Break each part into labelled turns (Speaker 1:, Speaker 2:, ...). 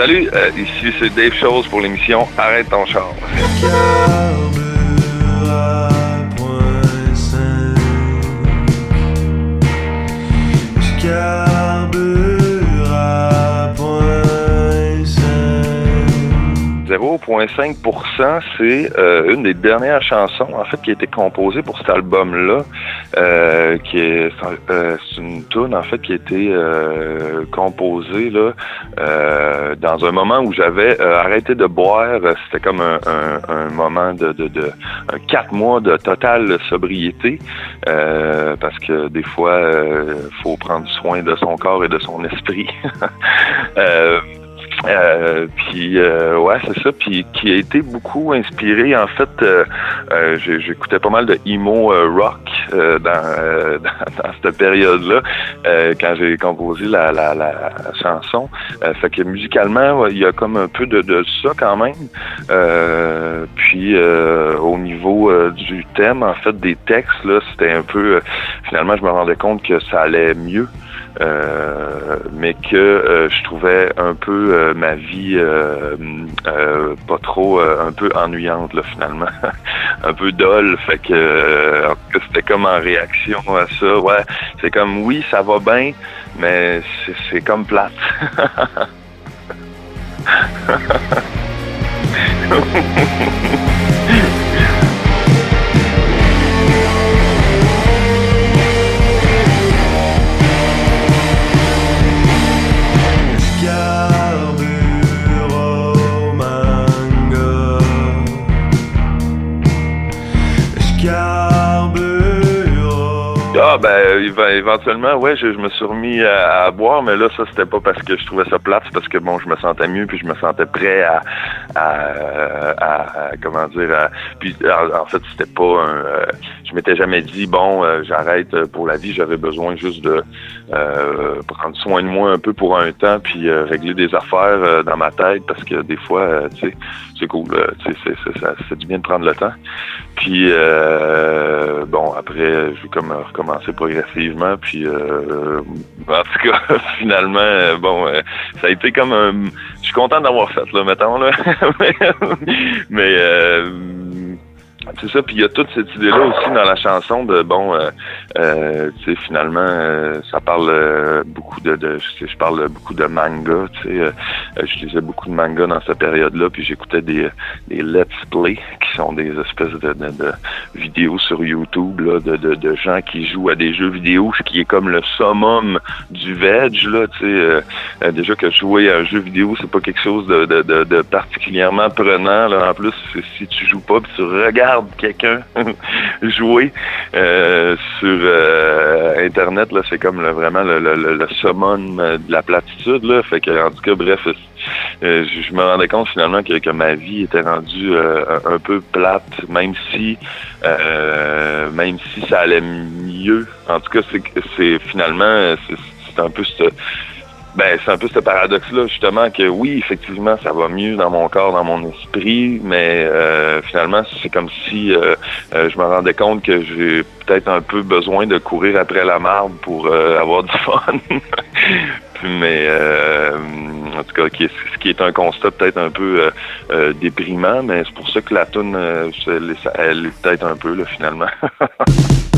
Speaker 1: Salut, euh, ici c'est Dave Chose pour l'émission Arrête ton char. C'est euh, une des dernières chansons en fait qui a été composée pour cet album-là, euh, qui est, euh, une tune en fait qui a été composée dans un moment où j'avais arrêté de boire. C'était comme un, moment de, de, quatre mois de totale sobriété parce que des fois faut prendre soin de son corps et de son esprit. Euh, puis euh, ouais, c'est ça. Puis qui a été beaucoup inspiré. En fait, euh, euh j'écoutais pas mal de emo rock dans, dans, cette période-là quand j'ai composé la, la, la chanson. fait que musicalement, il y a comme un peu de, de ça quand même. puis au niveau du thème, en fait, des textes, là, c'était un peu. finalement, je me rendais compte que ça allait mieux. Euh, mais que euh, je trouvais un peu euh, ma vie pas trop un peu ennuyante là finalement. Un peu dolle fait que c'était comme en réaction à ça. Ouais c'est comme oui ça va bien mais c'est comme plate Ah ben éventuellement, ouais, je, me suis remis à, boire, mais là ça c'était pas parce que je trouvais ça plate, c'est parce que bon, je me sentais mieux, puis je me sentais prêt à, à, comment dire, puis en, fait c'était pas un, euh, je m'étais jamais dit bon, euh, j'arrête pour la vie, j'avais besoin juste de euh, prendre soin de moi un peu pour un temps, puis régler des affaires dans ma tête, parce que des fois, tu sais, c'est cool, c'est ça, du bien de prendre le temps. Puis bon, après, je vais comme recommencer progressivement. Puis, euh, en tout cas, finalement, euh, bon, euh, ça a été comme un... Je suis content d'avoir fait, là, mettons, là. mais... c'est ça, puis il y a toute cette idée-là aussi dans la chanson de bon, euh, tu sais, finalement, ça parle beaucoup de, de je, parle beaucoup de manga, tu sais, je lisais beaucoup de manga dans cette période-là, puis j'écoutais des, des let's play qui sont des espèces de, de, vidéos sur YouTube là, de, de, de, gens qui jouent à des jeux vidéo, ce qui est comme le summum du veg. Là, tu sais, euh, euh, déjà que jouer à un jeu vidéo, c'est pas quelque chose de, de, de, particulièrement prenant. Là. En plus, si tu joues pas, puis tu regardes quelqu'un jouer euh, sur Internet, là, c'est comme le, vraiment le, le, le, summum de la platitude. Là. Fait que, en tout cas, bref, je me rendais compte finalement que, que ma vie était rendue un peu plate, même si euh, même si ça allait mieux. En tout cas, c'est c'est finalement c'est un peu ce ben c'est un peu ce paradoxe là justement que oui effectivement ça va mieux dans mon corps dans mon esprit mais euh, finalement c'est comme si euh, je me rendais compte que j'ai peut-être un peu besoin de courir après la marde pour avoir du fun mais euh, en tout cas, ce qui est un constat peut-être un peu euh, euh, déprimant, mais c'est pour ça que la toune, elle, elle est peut-être un peu là, finalement.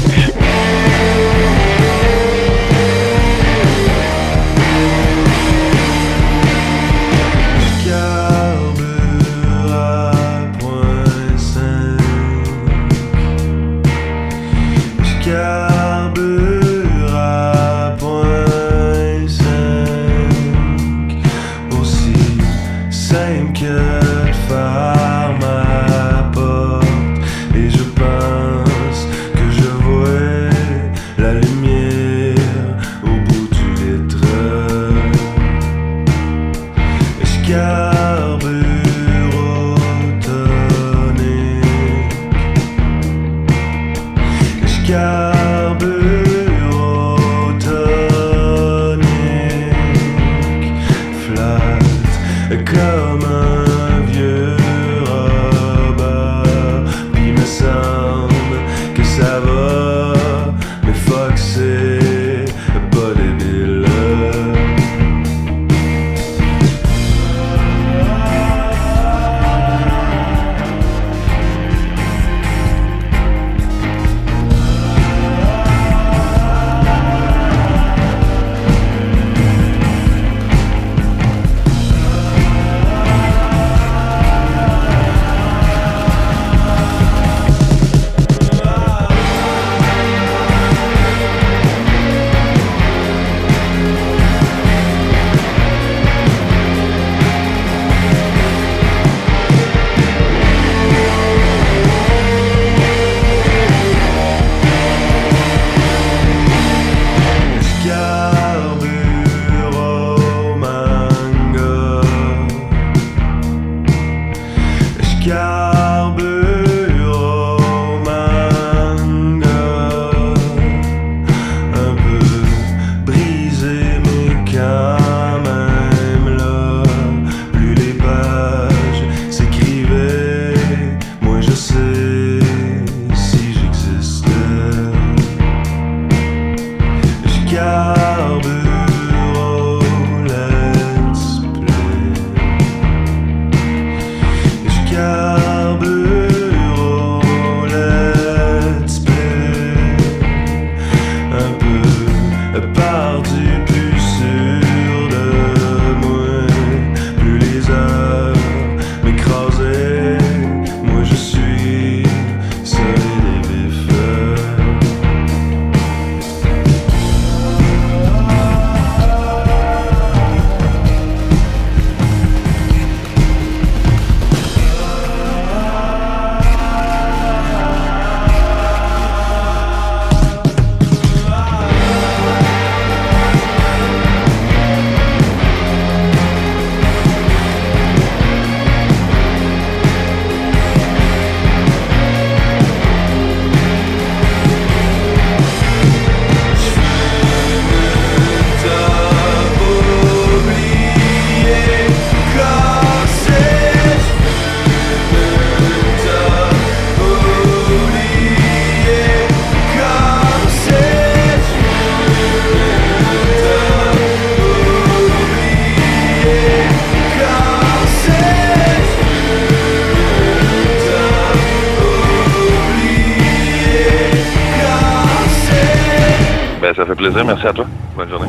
Speaker 1: Merci à toi. Bonne journée.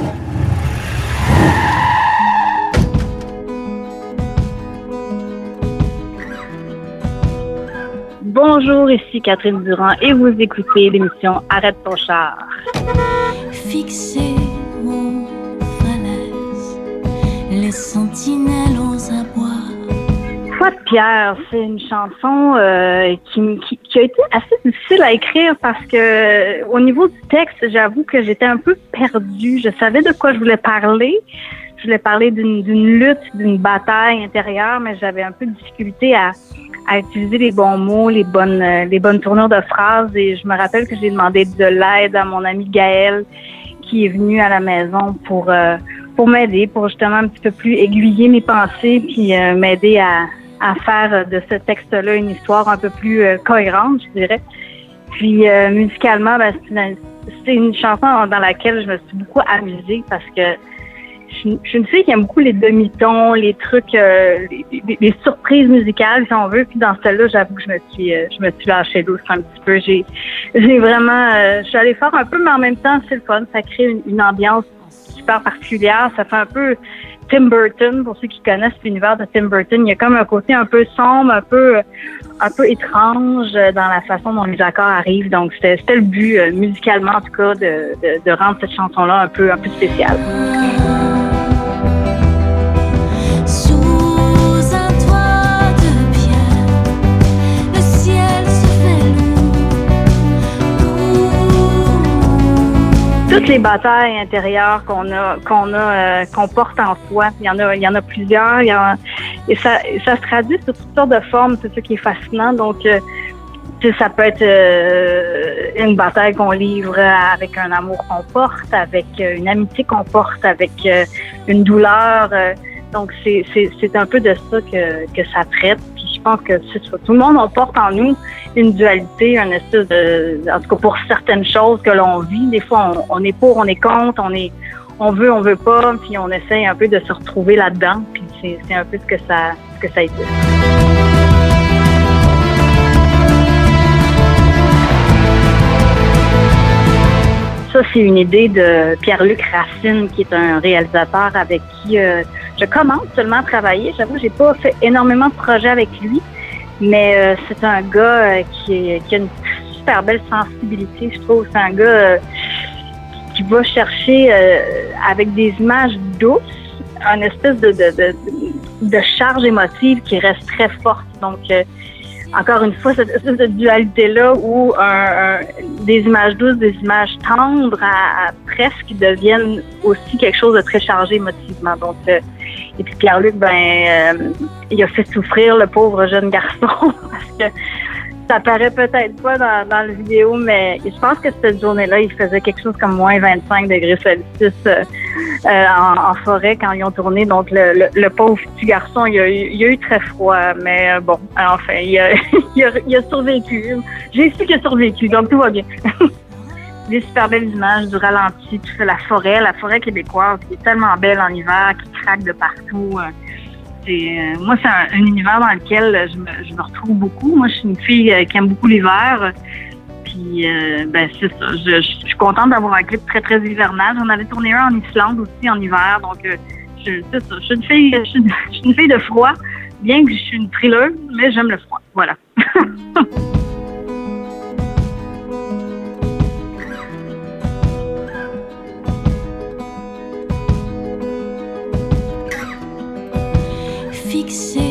Speaker 2: Bonjour, ici Catherine Durand et vous écoutez l'émission Arrête ton char.
Speaker 3: Fixez mon falaise, les sentinelles aux abois
Speaker 2: Pierre, c'est une chanson euh, qui, qui, a été assez difficile à écrire parce que au niveau du texte, j'avoue que j'étais un peu perdue. Je savais de quoi je voulais parler. Je voulais parler d'une lutte, d'une bataille intérieure, mais j'avais un peu de difficulté à, utiliser les bons mots, les bonnes, les bonnes tournures de phrases. Et je me rappelle que j'ai demandé de l'aide à mon ami Gaël, qui est venu à la maison pour euh, pour m'aider, pour justement un petit peu plus aiguiller mes pensées, puis euh, m'aider à, à faire de ce texte-là une histoire un peu plus euh, cohérente, je dirais. Puis euh, musicalement, ben, c'est une, chanson dans laquelle je me suis beaucoup amusée parce que je, suis une fille qui aime beaucoup les demi-tons, les trucs, euh, les, surprises musicales, si on veut. Puis dans celle-là, j'avoue que je me suis, je me suis lâchée douce un petit peu. J'ai, vraiment, je suis allée faire un peu, mais en même temps, c'est le fun. Ça crée une ambiance super particulière. Ça fait un peu Tim Burton, pour ceux qui connaissent l'univers de Tim Burton, il y a comme un côté un peu sombre, un peu un peu étrange dans la façon dont les accords arrivent. Donc c'était le but euh, musicalement en tout cas de, de, de rendre cette chanson là un peu un peu spéciale. Les batailles intérieures qu'on a, qu'on a, euh, qu'on porte en soi. Il y en a, il y en a plusieurs. Et ça, ça se traduit sous toutes sortes de formes. C'est ça qui est fascinant. Donc, euh, ça peut être euh, une bataille qu'on livre avec un amour qu'on porte, avec une amitié qu'on porte, avec une douleur. donc, c'est, c'est, c'est un peu de ça que, que ça traite pense que. Tout le monde, on porte en nous une dualité, un espèce de, en tout cas pour certaines choses que l'on vit. Des fois, on, est pour, on est contre, on est, on veut, on veut pas, puis on essaie un peu de se retrouver là-dedans. Puis c'est, un peu ce que ça, ce que ça a été. Ça, c'est une idée de Pierre-Luc Racine, qui est un réalisateur avec qui euh, je commence seulement à travailler. J'avoue, j'ai pas fait énormément de projets avec lui, mais euh, c'est un gars euh, qui, a une super belle sensibilité, je trouve. C'est un gars euh, qui va chercher avec des images douces une espèce de, de, de, charge émotive qui reste très forte. Donc, encore une fois, cette de dualité-là où des images douces, des images tendres presque deviennent aussi quelque chose de très chargé émotivement. Donc, et puis Pierre-Luc, ben, euh, il a fait souffrir le pauvre jeune garçon parce que ça paraît peut-être pas dans, la vidéo, mais je pense que cette journée-là, il faisait quelque chose comme moins 25 degrés Celsius euh, euh, en, forêt quand ils ont tourné. Donc, le, pauvre petit garçon, il a, il a, eu très froid, mais bon, enfin, il a, il a, survécu. J'ai su qu'il a survécu, donc tout va bien. des super belles images du ralenti, tout ça, la forêt, la forêt québécoise qui est tellement belle en hiver, qui craque de partout. Euh, c'est, moi, c'est un, univers dans lequel je me, je me, retrouve beaucoup. Moi, je suis une fille qui aime beaucoup l'hiver. Puis, ben, c'est ça. Je, je, suis contente d'avoir un clip très, très hivernal. J'en avais tourné un en Islande aussi en hiver. Donc, je, c'est ça. Je suis une fille, je suis, je suis une fille de froid bien que je suis une frileuse, mais j'aime le froid. Voilà.
Speaker 3: Say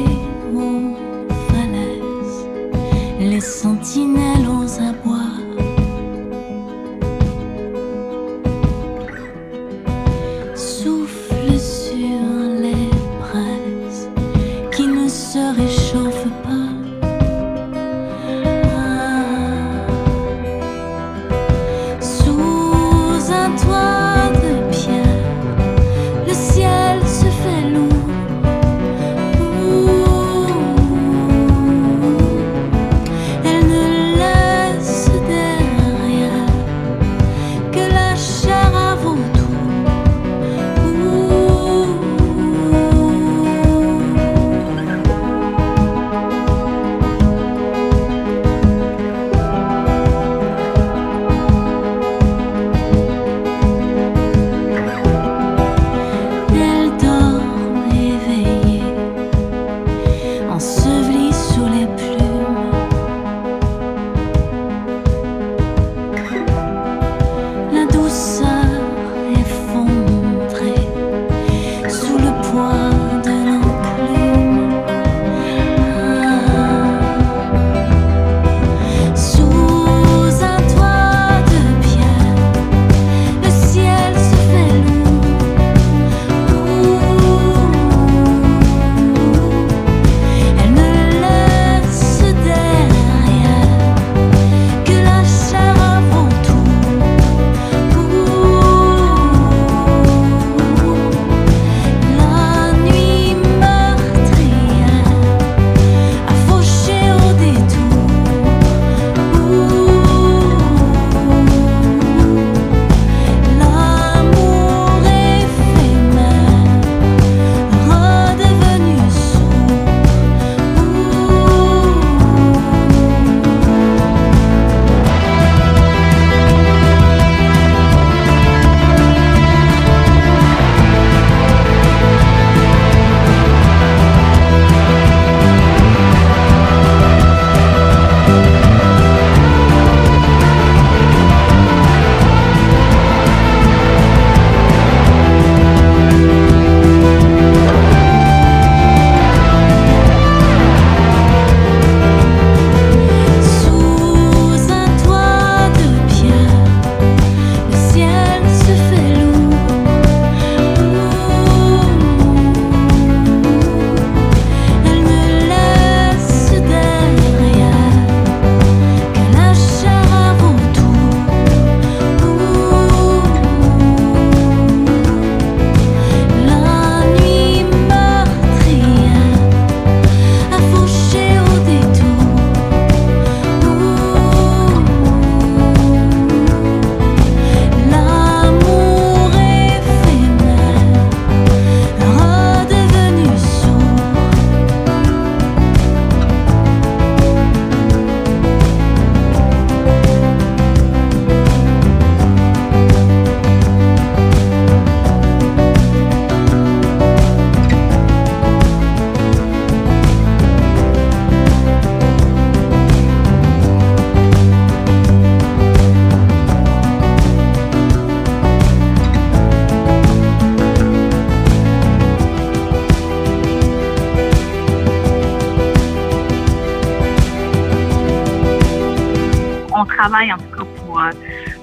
Speaker 2: on travaille en tout cas pour, euh,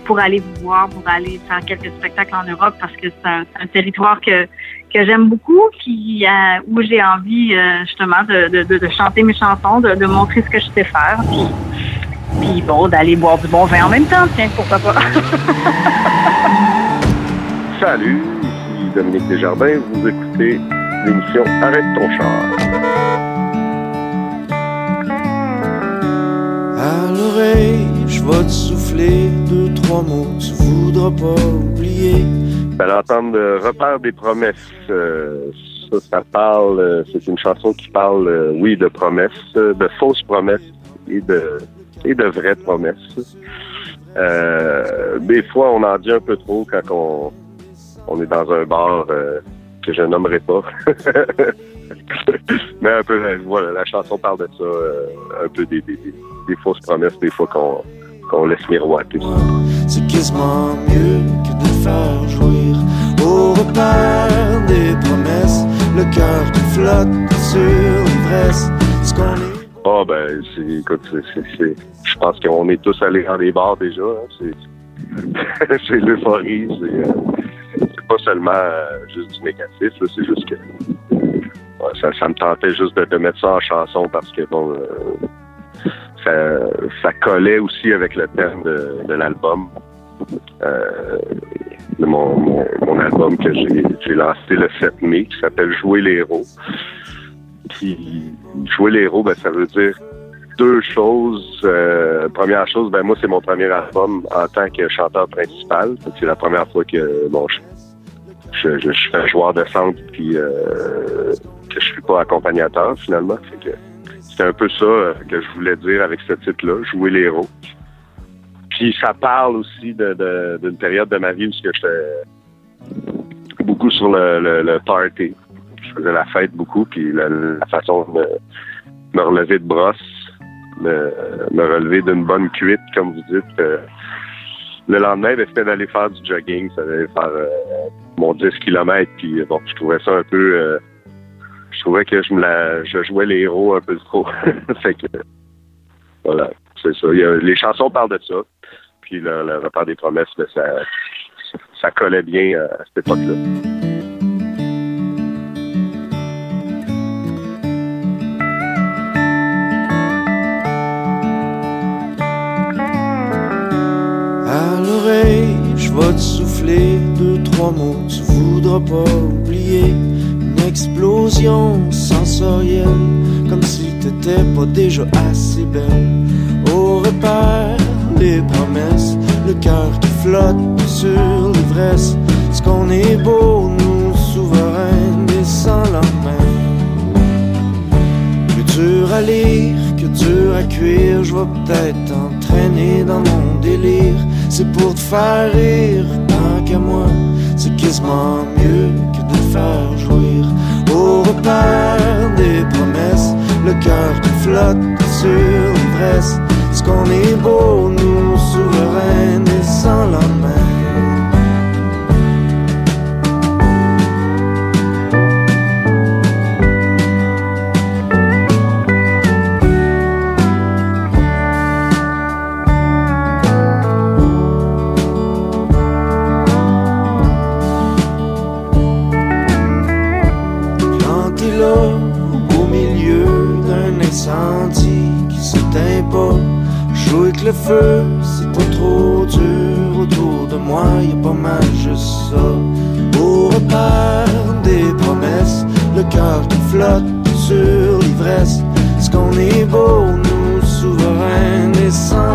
Speaker 2: pour aller vous voir, pour aller faire quelques spectacles en Europe parce que c'est un, territoire que, que j'aime beaucoup, qui, euh, où j'ai envie euh, justement de, de, de, de chanter mes chansons, de, de montrer ce que je sais faire. Puis, puis bon, d'aller boire du bon vin en même temps, tiens, pourquoi pas.
Speaker 4: Salut, ici Dominique Desjardins. Vous écoutez l'émission Arrête ton char.
Speaker 5: À l'oreille, je vais te souffler deux, trois mots, tu voudras pas oublier.
Speaker 4: Vous allez entendre euh, Repère des promesses. Euh, ça, ça parle, euh, c'est une chanson qui parle, euh, oui, de promesses, de fausses promesses et de, et de vraies promesses. Des fois, on en dit un peu trop quand on, on est dans un bar que je nommerai pas. Mais un peu, voilà, la chanson parle de ça, un peu des, des- des fausses promesses, des fois qu'on qu'on laisse miroiter.
Speaker 5: C'est quasiment mieux que de faire jouir. Au repère des promesses, le cœur qui flotte sur l'ivresse. Ce qu'on est.
Speaker 4: Ah ben, c'est, écoute, c'est, c'est, c'est- je pense qu'on est tous allés dans des bars déjà. hein, c'est, c'est l'euphorie. C'est, euh, pas seulement euh, juste du négatif. c'est juste que ouais, ça, ça me tentait juste de, de mettre ça en chanson parce que bon, euh, ça, ça collait aussi avec le thème de, de l'album. Euh, de mon, mon, mon album que j'ai, lancé le 7 mai qui s'appelle Jouer les héros. Jouer les héros, ben, ça veut dire deux choses. Euh, première chose, ben moi c'est mon premier album en tant que chanteur principal. C'est la première fois que bon je, je, je, je fais joueur de centre puis euh, que je suis pas accompagnateur finalement. C'est un peu ça euh, que je voulais dire avec ce titre-là, jouer les héros. Puis ça parle aussi de, de- d'une période de ma vie où j'étais beaucoup sur le, party. Je faisais la fête beaucoup, puis la, façon de me, relever de brosse, me, me relever d'une bonne cuite, comme vous dites. euh, le lendemain, ben, c'était d'aller faire du jogging, ça allait faire euh, mon 10 km, puis bon, je trouvais ça un peu... je trouvais que je me la, je jouais les héros un peu trop. fait que, voilà, c'est ça. Y a- les chansons parlent de ça. Puis le, le repère des promesses, ben, ça, ça collait bien à cette époque-là.
Speaker 5: À l'oreille, je vais te souffler deux, trois mots, tu voudras pas explosion sensorielle, comme si t'étais pas déjà assez belle. Au repère, les promesses, le cœur qui flotte sur l'ivresse. Ce qu'on est beau, nous souverains, et sans lendemain. Plus dur à lire que dur à cuire, je vais peut-être t'entraîner dans mon délire. C'est pour te faire rire, tant qu'à moi, c'est quasiment mieux que de faire jouir. Au repère des promesses, le cœur qui flotte sur l'ivresse. Ce qu'on est beau, nous souverains Qu'on est beau, nous souverains et sans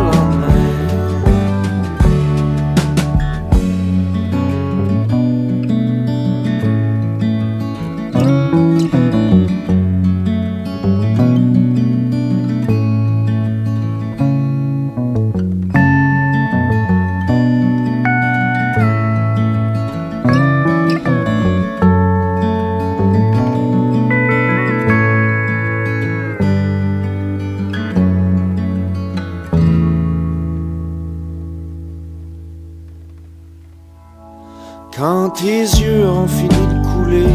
Speaker 5: tes yeux ont fini de couler,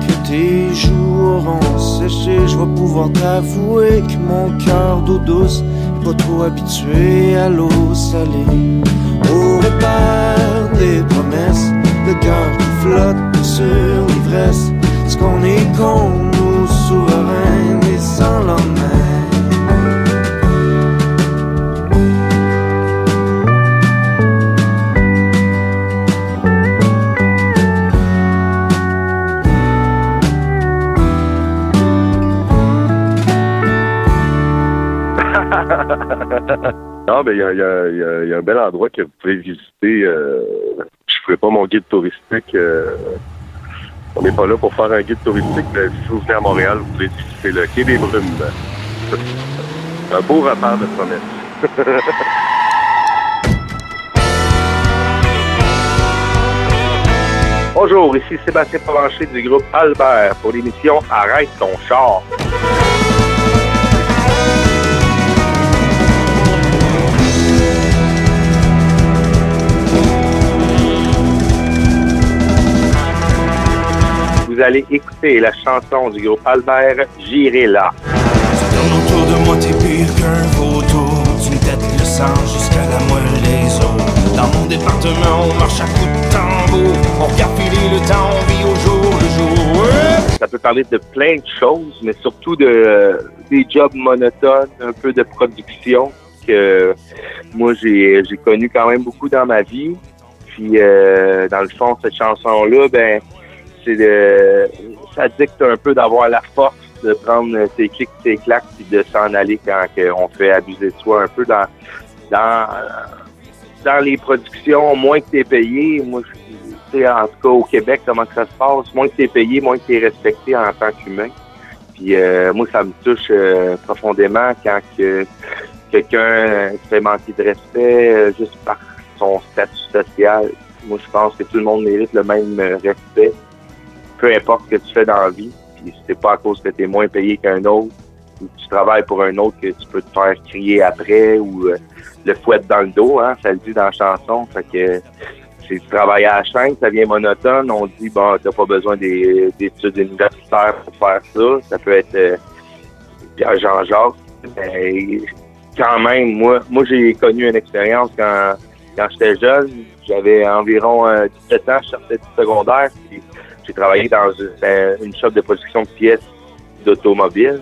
Speaker 5: que tes joues auront séché, je vais pouvoir t'avouer que mon cœur d'eau douce est pas trop habitué à l'eau salée. Au repère des promesses, le cœur qui flotte sur l'ivresse, ce qu'on est con,
Speaker 4: il y a, un bel endroit que vous pouvez visiter. Euh, je ne ferai pas mon guide touristique. euh, on n'est pas là pour faire un guide touristique, si vous venez à Montréal, vous pouvez visiter le Quai des Brumes. un beau repère de promesses.
Speaker 6: Bonjour, ici Sébastien Provencher du groupe Albert pour l'émission Arrête ton char. Vous allez écouter la chanson du groupe Albert J'irai là.
Speaker 5: Autour de moi, t'es pire qu'un vautour. Tu me têtes le sang jusqu'à la moelle des os. Dans mon département, on marche à coups de tambour. On regarde filer le temps, on vit au jour le jour. Ouais.
Speaker 6: Ça peut parler de plein de choses, mais surtout de des jobs monotones, un peu de production que moi j'ai j'ai connu quand même beaucoup dans ma vie. Puis euh, dans le fond, cette chanson-là, ben c'est ça dicte un peu d'avoir la force de prendre ses clics, ses claques, puis de s'en aller quand on fait abuser de soi un peu dans dans dans les productions, moins que t'es payé, moi je en tout cas au Québec, comment ça se passe, moins que t'es payé, moins que t'es respecté en tant qu'humain. Puis euh, moi, ça me touche euh, profondément quand que quelqu'un se fait manquer de respect euh, juste par son statut social. Moi, je pense que tout le monde mérite le même euh, respect, peu importe ce que tu fais dans la vie. Puis c'est pas à cause que tu es moins payé qu'un autre ou que tu travailles pour un autre que tu peux te faire crier après ou euh, le fouette dans le dos, hein, ça le dit dans la chanson. Fait que c'est du travail à la chaîne, ça devient monotone. On dit, bon, t'as pas besoin des- d'études universitaires pour faire ça. Ça peut être euh, Pierre Jean-Jacques. Mais quand même, moi, moi j'ai connu une expérience quand, quand j'étais jeune. J'avais environ euh, 17 ans, je sortais du secondaire. J'ai travaillé dans une, euh, une de production de pièces d'automobile.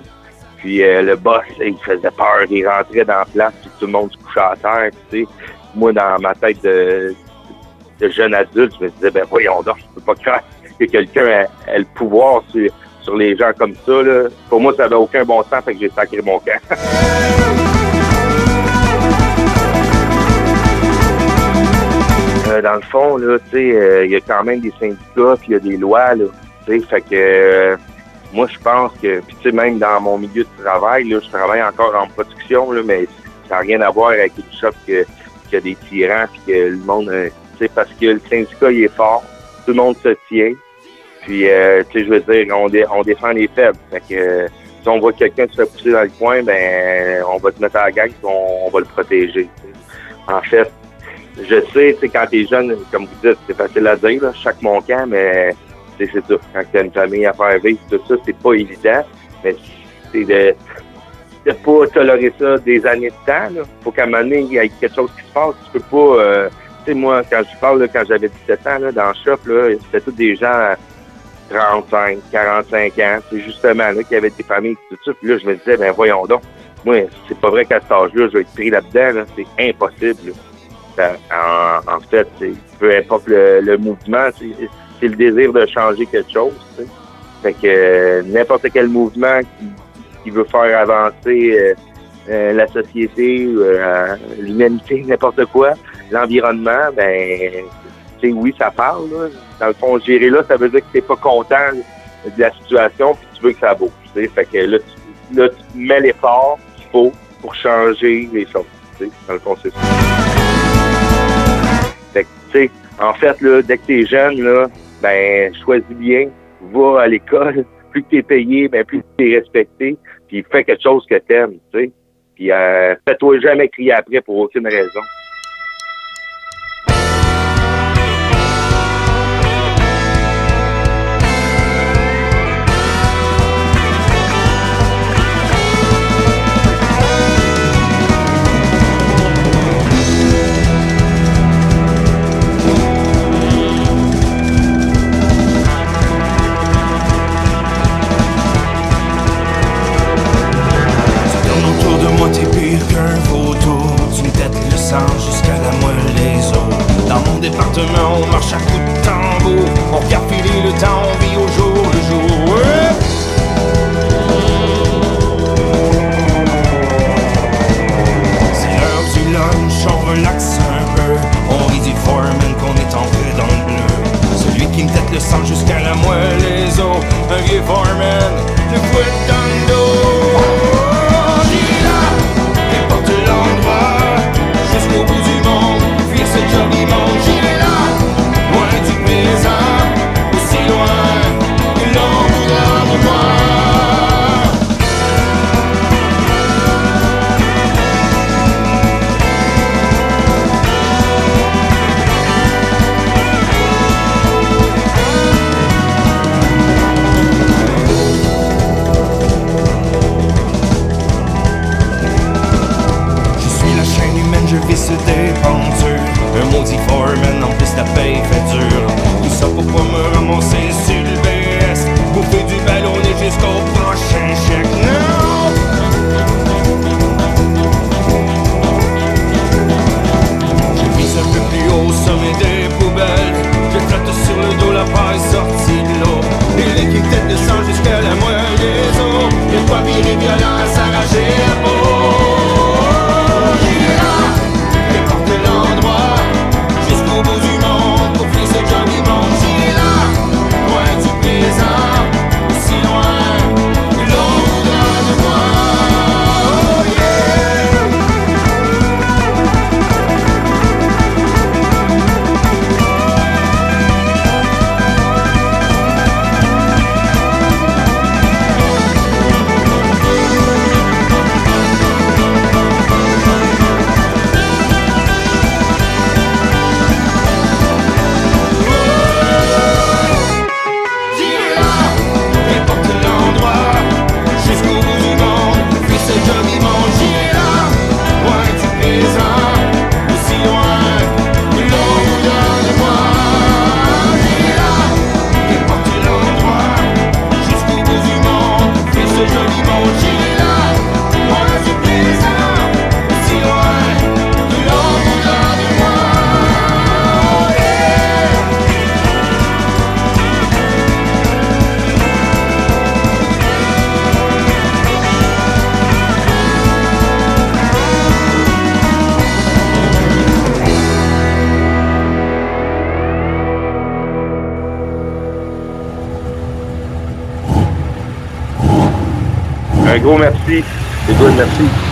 Speaker 6: Puis euh, le boss, il faisait peur, il rentrait dans la place, puis tout le monde se couchait à terre. Tu sais, moi, dans ma tête de, jeune adulte, je me disais, ben voyons donc, je peux pas croire que quelqu'un ait, ait le pouvoir sur, sur les gens comme ça. Là. Pour moi, ça n'avait aucun bon sens, fait que j'ai sacré mon camp. Euh, dans le fond, là, tu sais, euh, il y a quand même des syndicats, puis il y a des lois, là. Tu sais, fait que euh, moi, je pense que, puis tu sais, même dans mon milieu de travail, là, je travaille encore en production, là, mais ça n'a rien à voir avec une shop que, qu'il y a des tyrans, puis que le monde, tu sais, parce que le syndicat, il est fort, tout le monde se tient, puis, tu sais, je veux dire, on, dé- on défend les faibles. Fait que si on voit quelqu'un se pousser dans le coin, ben, on va te mettre à la gang, on, on va le protéger. En fait, je sais, tu quand t'es jeune, comme vous dites, c'est facile à dire, là, chaque mon camp, mais c'est ça. Quand t'as une famille à faire vivre, tout ça, c'est pas évident. Mais c'est de de pas tolérer ça des années de temps. Là. Faut qu'à un moment donné, il y ait quelque chose qui se passe. Tu peux pas. euh, tu sais, moi, quand je parle, là, quand j'avais 17 ans, là, dans le shop, c'était tous des gens à 35, 45 ans. C'est justement là qu'il y avait des familles, tout ça. Puis là, je me disais, ben voyons donc. Moi, c'est pas vrai qu'à cet âge-là, je vais être pris là-dedans. Là. C'est impossible. là. En, fait, c'est- peu importe le, mouvement, c'est c'est le désir de changer quelque chose. Fait que euh, n'importe quel mouvement qui, veut faire avancer euh, euh, la société, l'humanité, n'importe quoi, l'environnement, ben, sais, oui, ça parle. Dans le fond, gérer là, ça veut dire que t'es pas content de la situation, puis tu veux que ça bouge. Fait que là, tu, là, tu mets l'effort qu'il faut pour changer les choses. Dans le fond, c'est ça. En fait, là, dès que t'es jeune, là, ben, choisis bien, va à l'école. Plus que t'es payé, ben, plus que t'es respecté, puis fais quelque chose que t'aimes, tu sais. Puis, euh, fais-toi jamais crier après pour aucune raison.
Speaker 5: lentement, on marche à coups de tambour, on regarde le temps, on vit au jour le jour. C'est l'heure
Speaker 7: Ouais. on relaxe un peu On rit du foreman qu'on est ancré dans le bleu Celui qui me tête le sang jusqu'à la moelle les os Un vieux foreman, le poil dans le dos
Speaker 8: dos gros merci. Écoute, merci.